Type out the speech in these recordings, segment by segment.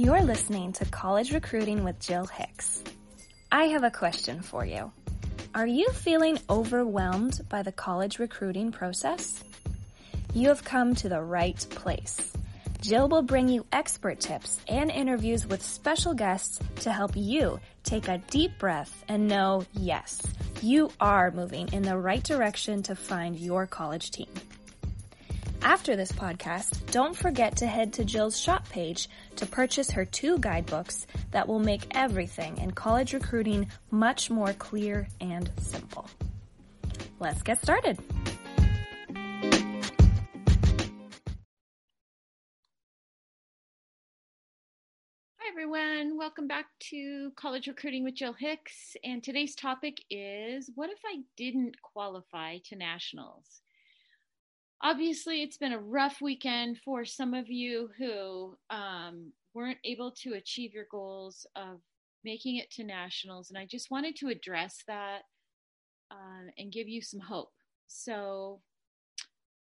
You're listening to College Recruiting with Jill Hicks. I have a question for you. Are you feeling overwhelmed by the college recruiting process? You have come to the right place. Jill will bring you expert tips and interviews with special guests to help you take a deep breath and know, yes, you are moving in the right direction to find your college team. After this podcast, don't forget to head to Jill's shop page to purchase her two guidebooks that will make everything in college recruiting much more clear and simple. Let's get started. Hi, everyone. Welcome back to College Recruiting with Jill Hicks. And today's topic is What if I didn't qualify to nationals? Obviously, it's been a rough weekend for some of you who um, weren't able to achieve your goals of making it to nationals. And I just wanted to address that uh, and give you some hope. So,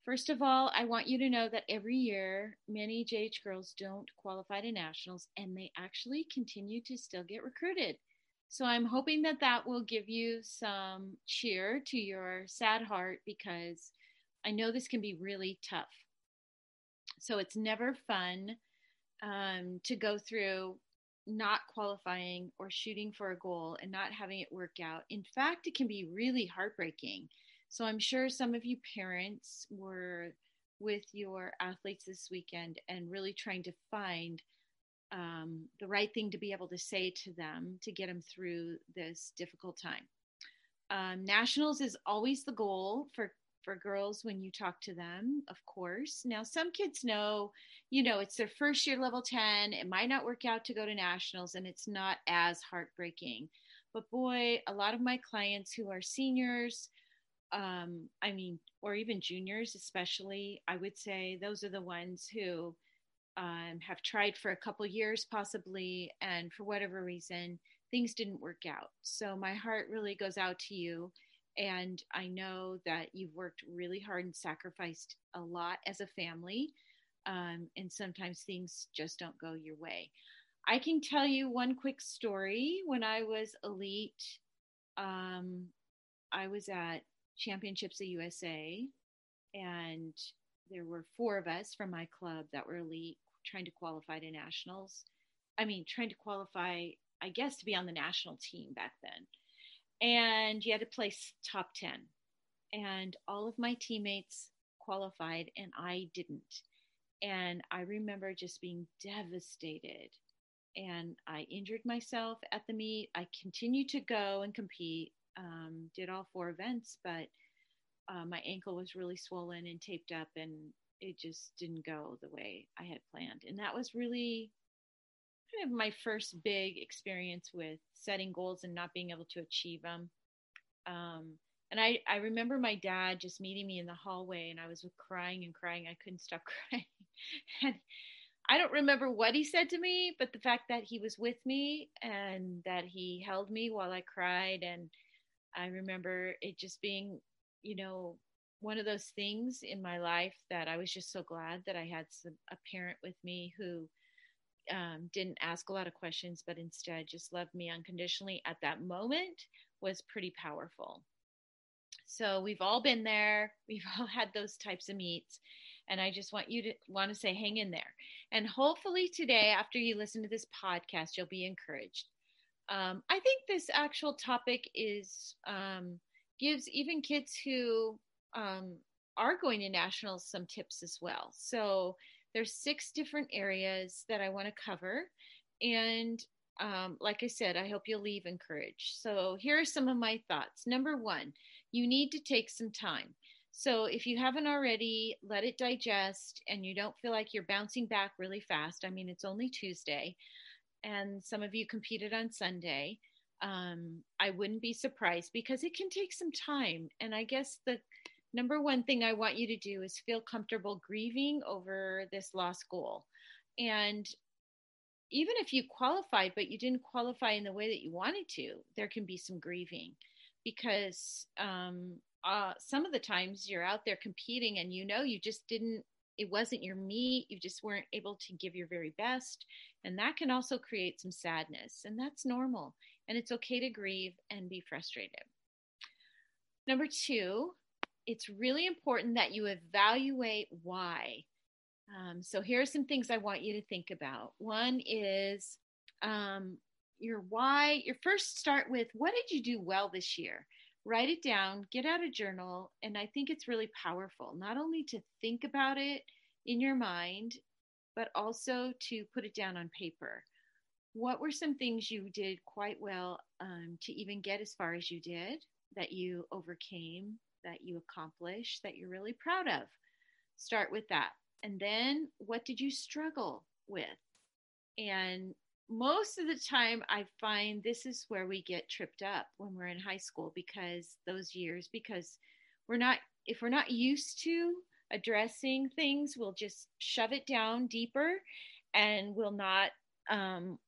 First of all, I want you to know that every year, many JH girls don't qualify to nationals and they actually continue to still get recruited. So I'm hoping that that will give you some cheer to your sad heart because I know this can be really tough. So it's never fun um, to go through not qualifying or shooting for a goal and not having it work out. In fact, it can be really heartbreaking so I'm sure some of you parents were with your athletes this weekend and really trying to find um, the right thing to be able to say to them to get them through this difficult time. Um, nationals is always the goal for for girls when you talk to them, of course. Now, some kids know, you know, it's their first year level 10. It might not work out to go to nationals and it's not as heartbreaking. But boy, a lot of my clients who are seniors, um, I mean, or even juniors, especially, I would say those are the ones who um, have tried for a couple years, possibly, and for whatever reason, things didn't work out. So my heart really goes out to you. And I know that you've worked really hard and sacrificed a lot as a family. Um, and sometimes things just don't go your way. I can tell you one quick story. When I was elite, um, I was at Championships of USA, and there were four of us from my club that were elite trying to qualify to nationals. I mean, trying to qualify, I guess, to be on the national team back then. And you had to place top 10. And all of my teammates qualified, and I didn't. And I remember just being devastated. And I injured myself at the meet. I continued to go and compete, um, did all four events, but uh, my ankle was really swollen and taped up, and it just didn't go the way I had planned. And that was really kind of my first big experience with setting goals and not being able to achieve them. Um, and I, I remember my dad just meeting me in the hallway, and I was crying and crying. I couldn't stop crying. and I don't remember what he said to me, but the fact that he was with me and that he held me while I cried and I remember it just being, you know, one of those things in my life that I was just so glad that I had some, a parent with me who um, didn't ask a lot of questions, but instead just loved me unconditionally at that moment was pretty powerful. So we've all been there. We've all had those types of meets. And I just want you to want to say, hang in there. And hopefully today, after you listen to this podcast, you'll be encouraged. Um, I think this actual topic is um, gives even kids who um, are going to nationals some tips as well. So there's six different areas that I want to cover, and um, like I said, I hope you'll leave encouraged. So here are some of my thoughts. Number one, you need to take some time. So if you haven't already, let it digest, and you don't feel like you're bouncing back really fast. I mean, it's only Tuesday and some of you competed on Sunday, um, I wouldn't be surprised because it can take some time. And I guess the number one thing I want you to do is feel comfortable grieving over this lost goal. And even if you qualified, but you didn't qualify in the way that you wanted to, there can be some grieving because um, uh, some of the times you're out there competing and you know you just didn't it wasn't your meet, you just weren't able to give your very best. And that can also create some sadness, and that's normal. And it's okay to grieve and be frustrated. Number two, it's really important that you evaluate why. Um, so here are some things I want you to think about. One is um, your why. Your first start with what did you do well this year? Write it down, get out a journal, and I think it's really powerful not only to think about it in your mind, but also to put it down on paper. What were some things you did quite well um, to even get as far as you did, that you overcame, that you accomplished, that you're really proud of? Start with that. And then what did you struggle with? And most of the time i find this is where we get tripped up when we're in high school because those years because we're not if we're not used to addressing things we'll just shove it down deeper and we'll not um,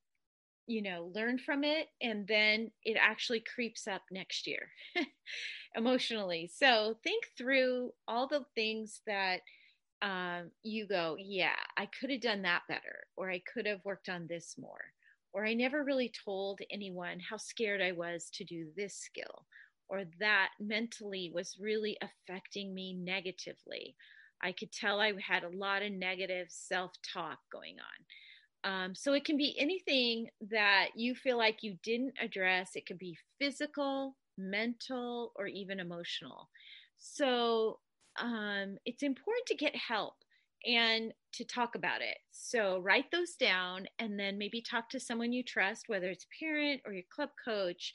you know learn from it and then it actually creeps up next year emotionally so think through all the things that um, you go, yeah, I could have done that better, or I could have worked on this more, or I never really told anyone how scared I was to do this skill, or that mentally was really affecting me negatively. I could tell I had a lot of negative self talk going on. Um, so it can be anything that you feel like you didn't address. It could be physical, mental, or even emotional. So um, it's important to get help and to talk about it. So write those down and then maybe talk to someone you trust, whether it's parent or your club coach,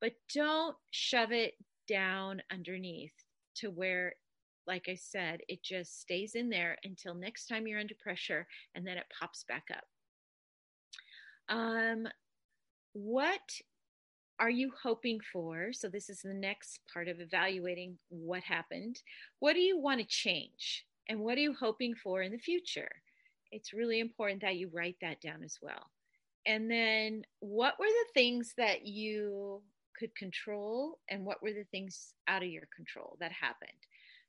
but don't shove it down underneath to where, like I said, it just stays in there until next time you're under pressure and then it pops back up. Um, what are you hoping for? So, this is the next part of evaluating what happened. What do you want to change? And what are you hoping for in the future? It's really important that you write that down as well. And then, what were the things that you could control, and what were the things out of your control that happened?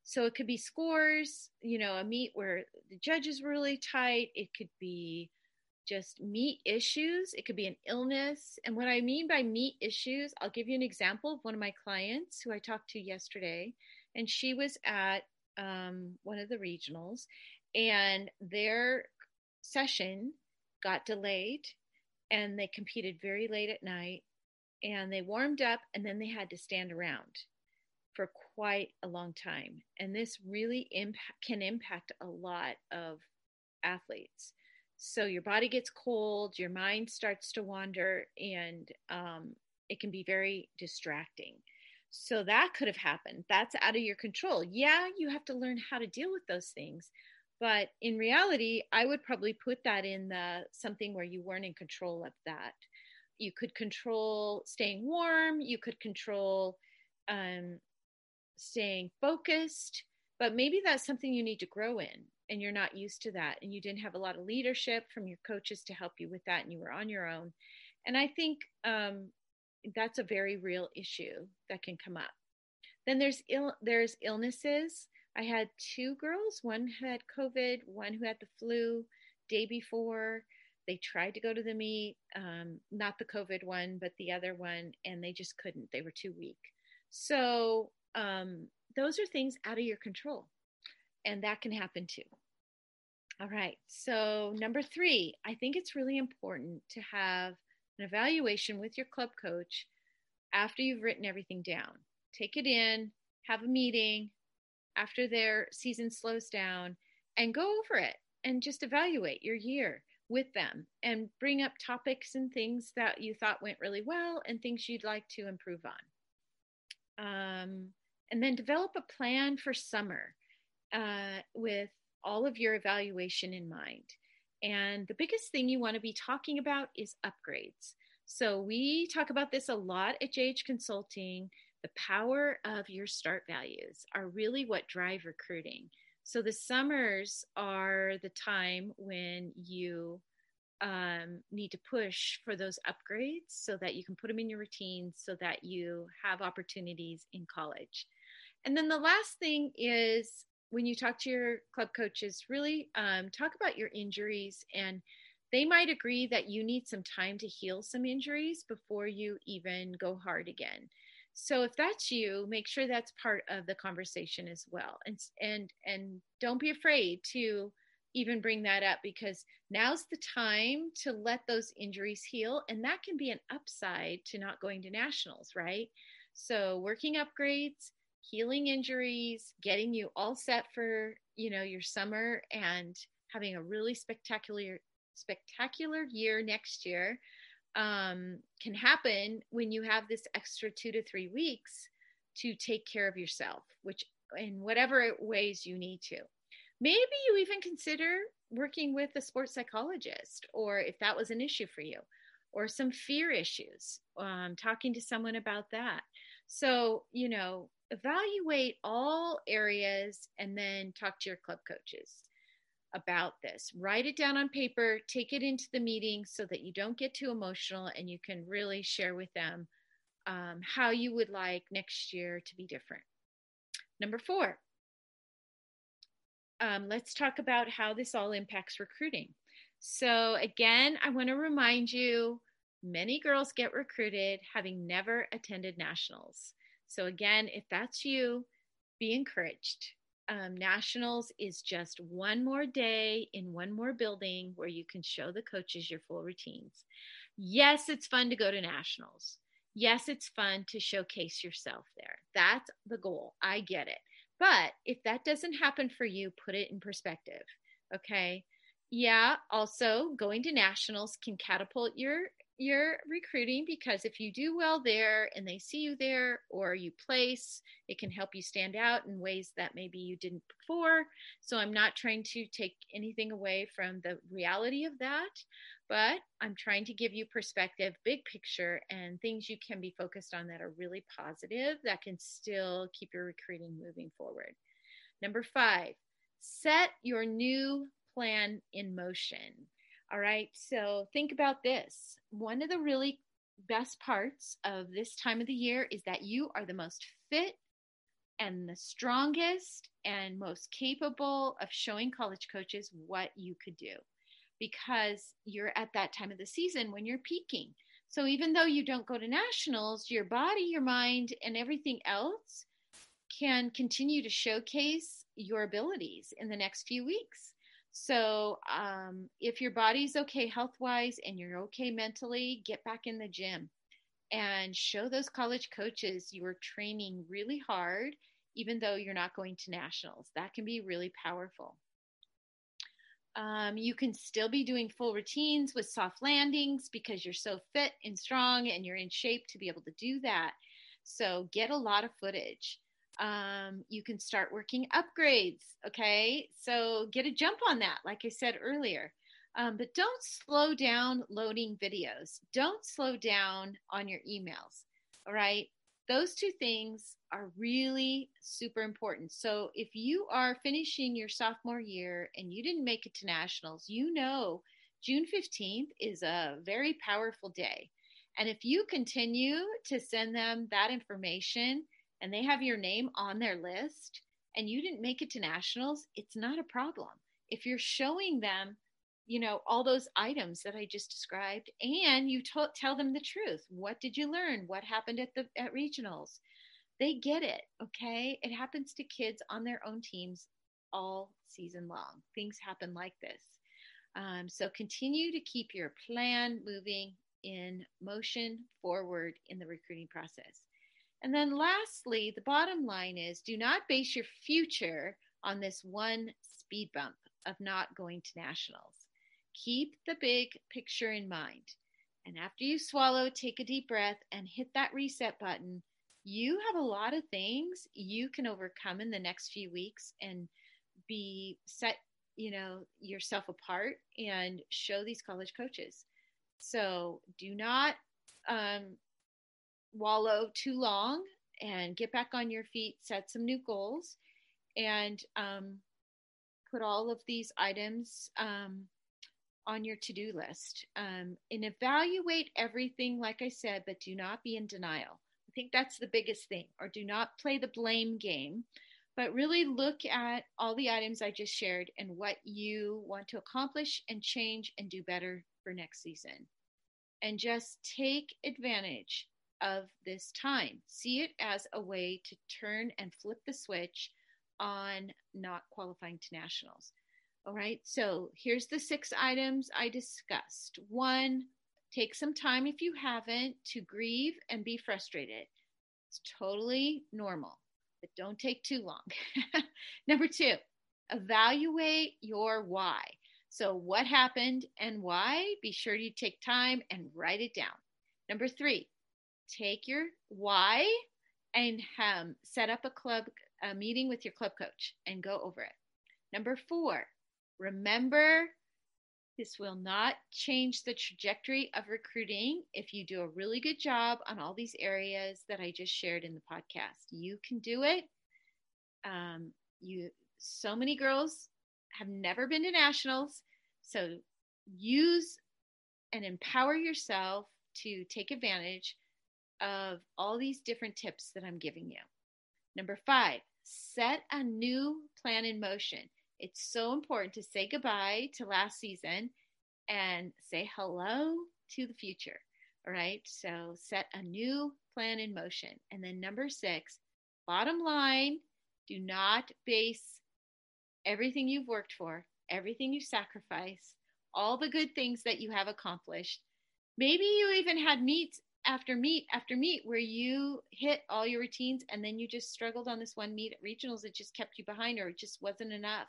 So, it could be scores, you know, a meet where the judges were really tight. It could be just meet issues. It could be an illness. And what I mean by meet issues, I'll give you an example of one of my clients who I talked to yesterday. And she was at um, one of the regionals, and their session got delayed, and they competed very late at night. And they warmed up, and then they had to stand around for quite a long time. And this really can impact a lot of athletes so your body gets cold, your mind starts to wander, and um, it can be very distracting. So that could have happened. That's out of your control. Yeah, you have to learn how to deal with those things. But in reality, I would probably put that in the something where you weren't in control of that. You could control staying warm, you could control um, staying focused, but maybe that's something you need to grow in and you're not used to that and you didn't have a lot of leadership from your coaches to help you with that and you were on your own. And i think um, that's a very real issue that can come up. Then there's Ill, there's illnesses. I had two girls one had covid one who had the flu day before. They tried to go to the meet um, not the covid one but the other one and they just couldn't. They were too weak. So um, those are things out of your control and that can happen too. All right, so number three, I think it's really important to have an evaluation with your club coach after you've written everything down. Take it in, have a meeting after their season slows down, and go over it and just evaluate your year with them and bring up topics and things that you thought went really well and things you'd like to improve on. Um, and then develop a plan for summer uh, with all of your evaluation in mind. And the biggest thing you want to be talking about is upgrades. So we talk about this a lot at JH Consulting. The power of your start values are really what drive recruiting. So the summers are the time when you um, need to push for those upgrades so that you can put them in your routine so that you have opportunities in college. And then the last thing is when you talk to your club coaches, really um, talk about your injuries and they might agree that you need some time to heal some injuries before you even go hard again. So if that's you, make sure that's part of the conversation as well. And and and don't be afraid to even bring that up because now's the time to let those injuries heal and that can be an upside to not going to nationals, right? So working upgrades, healing injuries, getting you all set for, you know, your summer and having a really spectacular spectacular year next year um, can happen when you have this extra two to three weeks to take care of yourself, which in whatever ways you need to. Maybe you even consider working with a sports psychologist, or if that was an issue for you, or some fear issues, um, talking to someone about that. So, you know, evaluate all areas and then talk to your club coaches about this. Write it down on paper, take it into the meeting so that you don't get too emotional and you can really share with them um, how you would like next year to be different. Number four, um, let's talk about how this all impacts recruiting. So, again, I want to remind you many girls get recruited having never attended nationals. So, again, if that's you, be encouraged um, nationals is just one more day in one more building where you can show the coaches your full routines. Yes, it's fun to go to nationals. Yes, it's fun to showcase yourself there. That's the goal. I get it. But if that doesn't happen for you, put it in perspective. Okay. Yeah, also going to nationals can catapult your your recruiting because if you do well there and they see you there or you place, it can help you stand out in ways that maybe you didn't before. So I'm not trying to take anything away from the reality of that, but I'm trying to give you perspective, big picture, and things you can be focused on that are really positive that can still keep your recruiting moving forward. Number five, set your new plan in motion. All right, so think about this. One of the really best parts of this time of the year is that you are the most fit and the strongest and most capable of showing college coaches what you could do because you're at that time of the season when you're peaking. So even though you don't go to nationals, your body, your mind, and everything else can continue to showcase your abilities in the next few weeks. So, um, if your body's okay health wise and you're okay mentally, get back in the gym and show those college coaches you are training really hard, even though you're not going to nationals. That can be really powerful. Um, you can still be doing full routines with soft landings because you're so fit and strong and you're in shape to be able to do that. So, get a lot of footage um, you can start working upgrades. Okay, so get a jump on that, like I said earlier. Um, but don't slow down loading videos. Don't slow down on your emails. All right, those two things are really super important. So if you are finishing your sophomore year and you didn't make it to nationals, you know June 15th is a very powerful day. And if you continue to send them that information, and they have your name on their list and you didn't make it to nationals, it's not a problem. If you're showing them, you know, all those items that I just described and you t- tell them the truth. What did you learn? What happened at the at regionals? They get it, okay? It happens to kids on their own teams all season long. Things happen like this. Um, so continue to keep your plan moving in motion forward in the recruiting process. And then lastly, the bottom line is do not base your future on this one speed bump of not going to nationals. Keep the big picture in mind. And after you swallow, take a deep breath and hit that reset button. You have a lot of things you can overcome in the next few weeks and be set, you know, yourself apart and show these college coaches. So do not um, wallow too long and get back on your feet, set some new goals, and um, put all of these items um, on your to do list. Um, and evaluate everything, like I said, but do not be in denial. I think that's the biggest thing, or do not play the blame game, but really look at all the items I just shared and what you want to accomplish and change and do better for next season. And just take advantage of this time. See it as a way to turn and flip the switch on not qualifying to nationals. All right, so here's the six items I discussed. One, take some time if you haven't to grieve and be frustrated. It's totally normal but don't take too long. Number two, evaluate your why. So, what happened and why? Be sure you take time and write it down. Number three, take your why and um, set up a club a meeting with your club coach and go over it. Number four, remember this will not change the trajectory of recruiting if you do a really good job on all these areas that I just shared in the podcast. You can do it. Um, you so many girls have never been to nationals, so use and empower yourself to take advantage of all these different tips that I'm giving you. Number five, set a new plan in motion. It's so important to say goodbye to last season and say hello to the future. All right. So set a new plan in motion. And then number six, bottom line, do not base everything you've worked for, everything you sacrificed, all the good things that you have accomplished. Maybe you even had meets after meet after meet where you hit all your routines and then you just struggled on this one meet at regionals. It just kept you behind or it just wasn't enough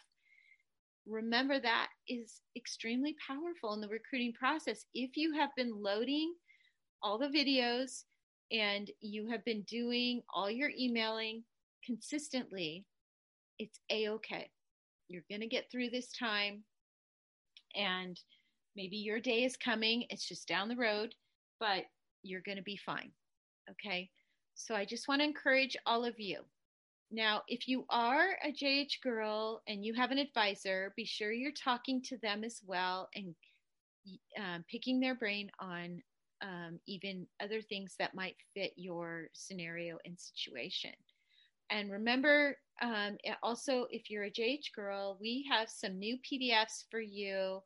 remember that is extremely powerful in the recruiting process. If you have been loading all the videos and you have been doing all your emailing consistently, it's a okay. You're going to get through this time and maybe your day is coming. It's just down the road, but you're going to be fine. Okay. So I just want to encourage all of you now, if you are a JH girl and you have an advisor, be sure you're talking to them as well and um, picking their brain on um, even other things that might fit your scenario and situation. And remember, um, also, if you're a JH girl, we have some new PDFs for you.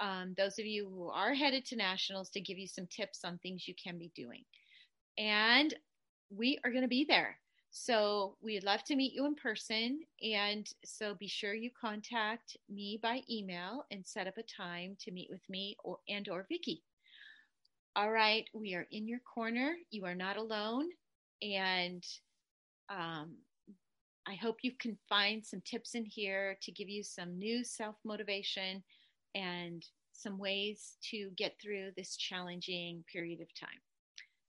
Um, those of you who are headed to nationals to give you some tips on things you can be doing. And we are going to be there. So we'd love to meet you in person. And so be sure you contact me by email and set up a time to meet with me or, and or Vicki. All right, we are in your corner. You are not alone. And um, I hope you can find some tips in here to give you some new self motivation and some ways to get through this challenging period of time.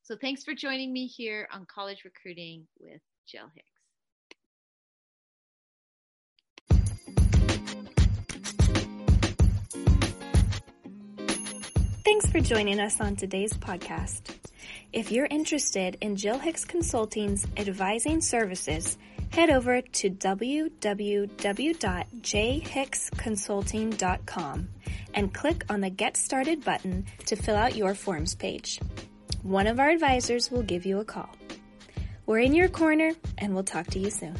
So, thanks for joining me here on College Recruiting with Jill Hicks. Thanks for joining us on today's podcast. If you're interested in Jill Hicks Consulting's advising services, head over to www.jhicksconsulting.com and click on the Get Started button to fill out your forms page. One of our advisors will give you a call. We're in your corner, and we'll talk to you soon.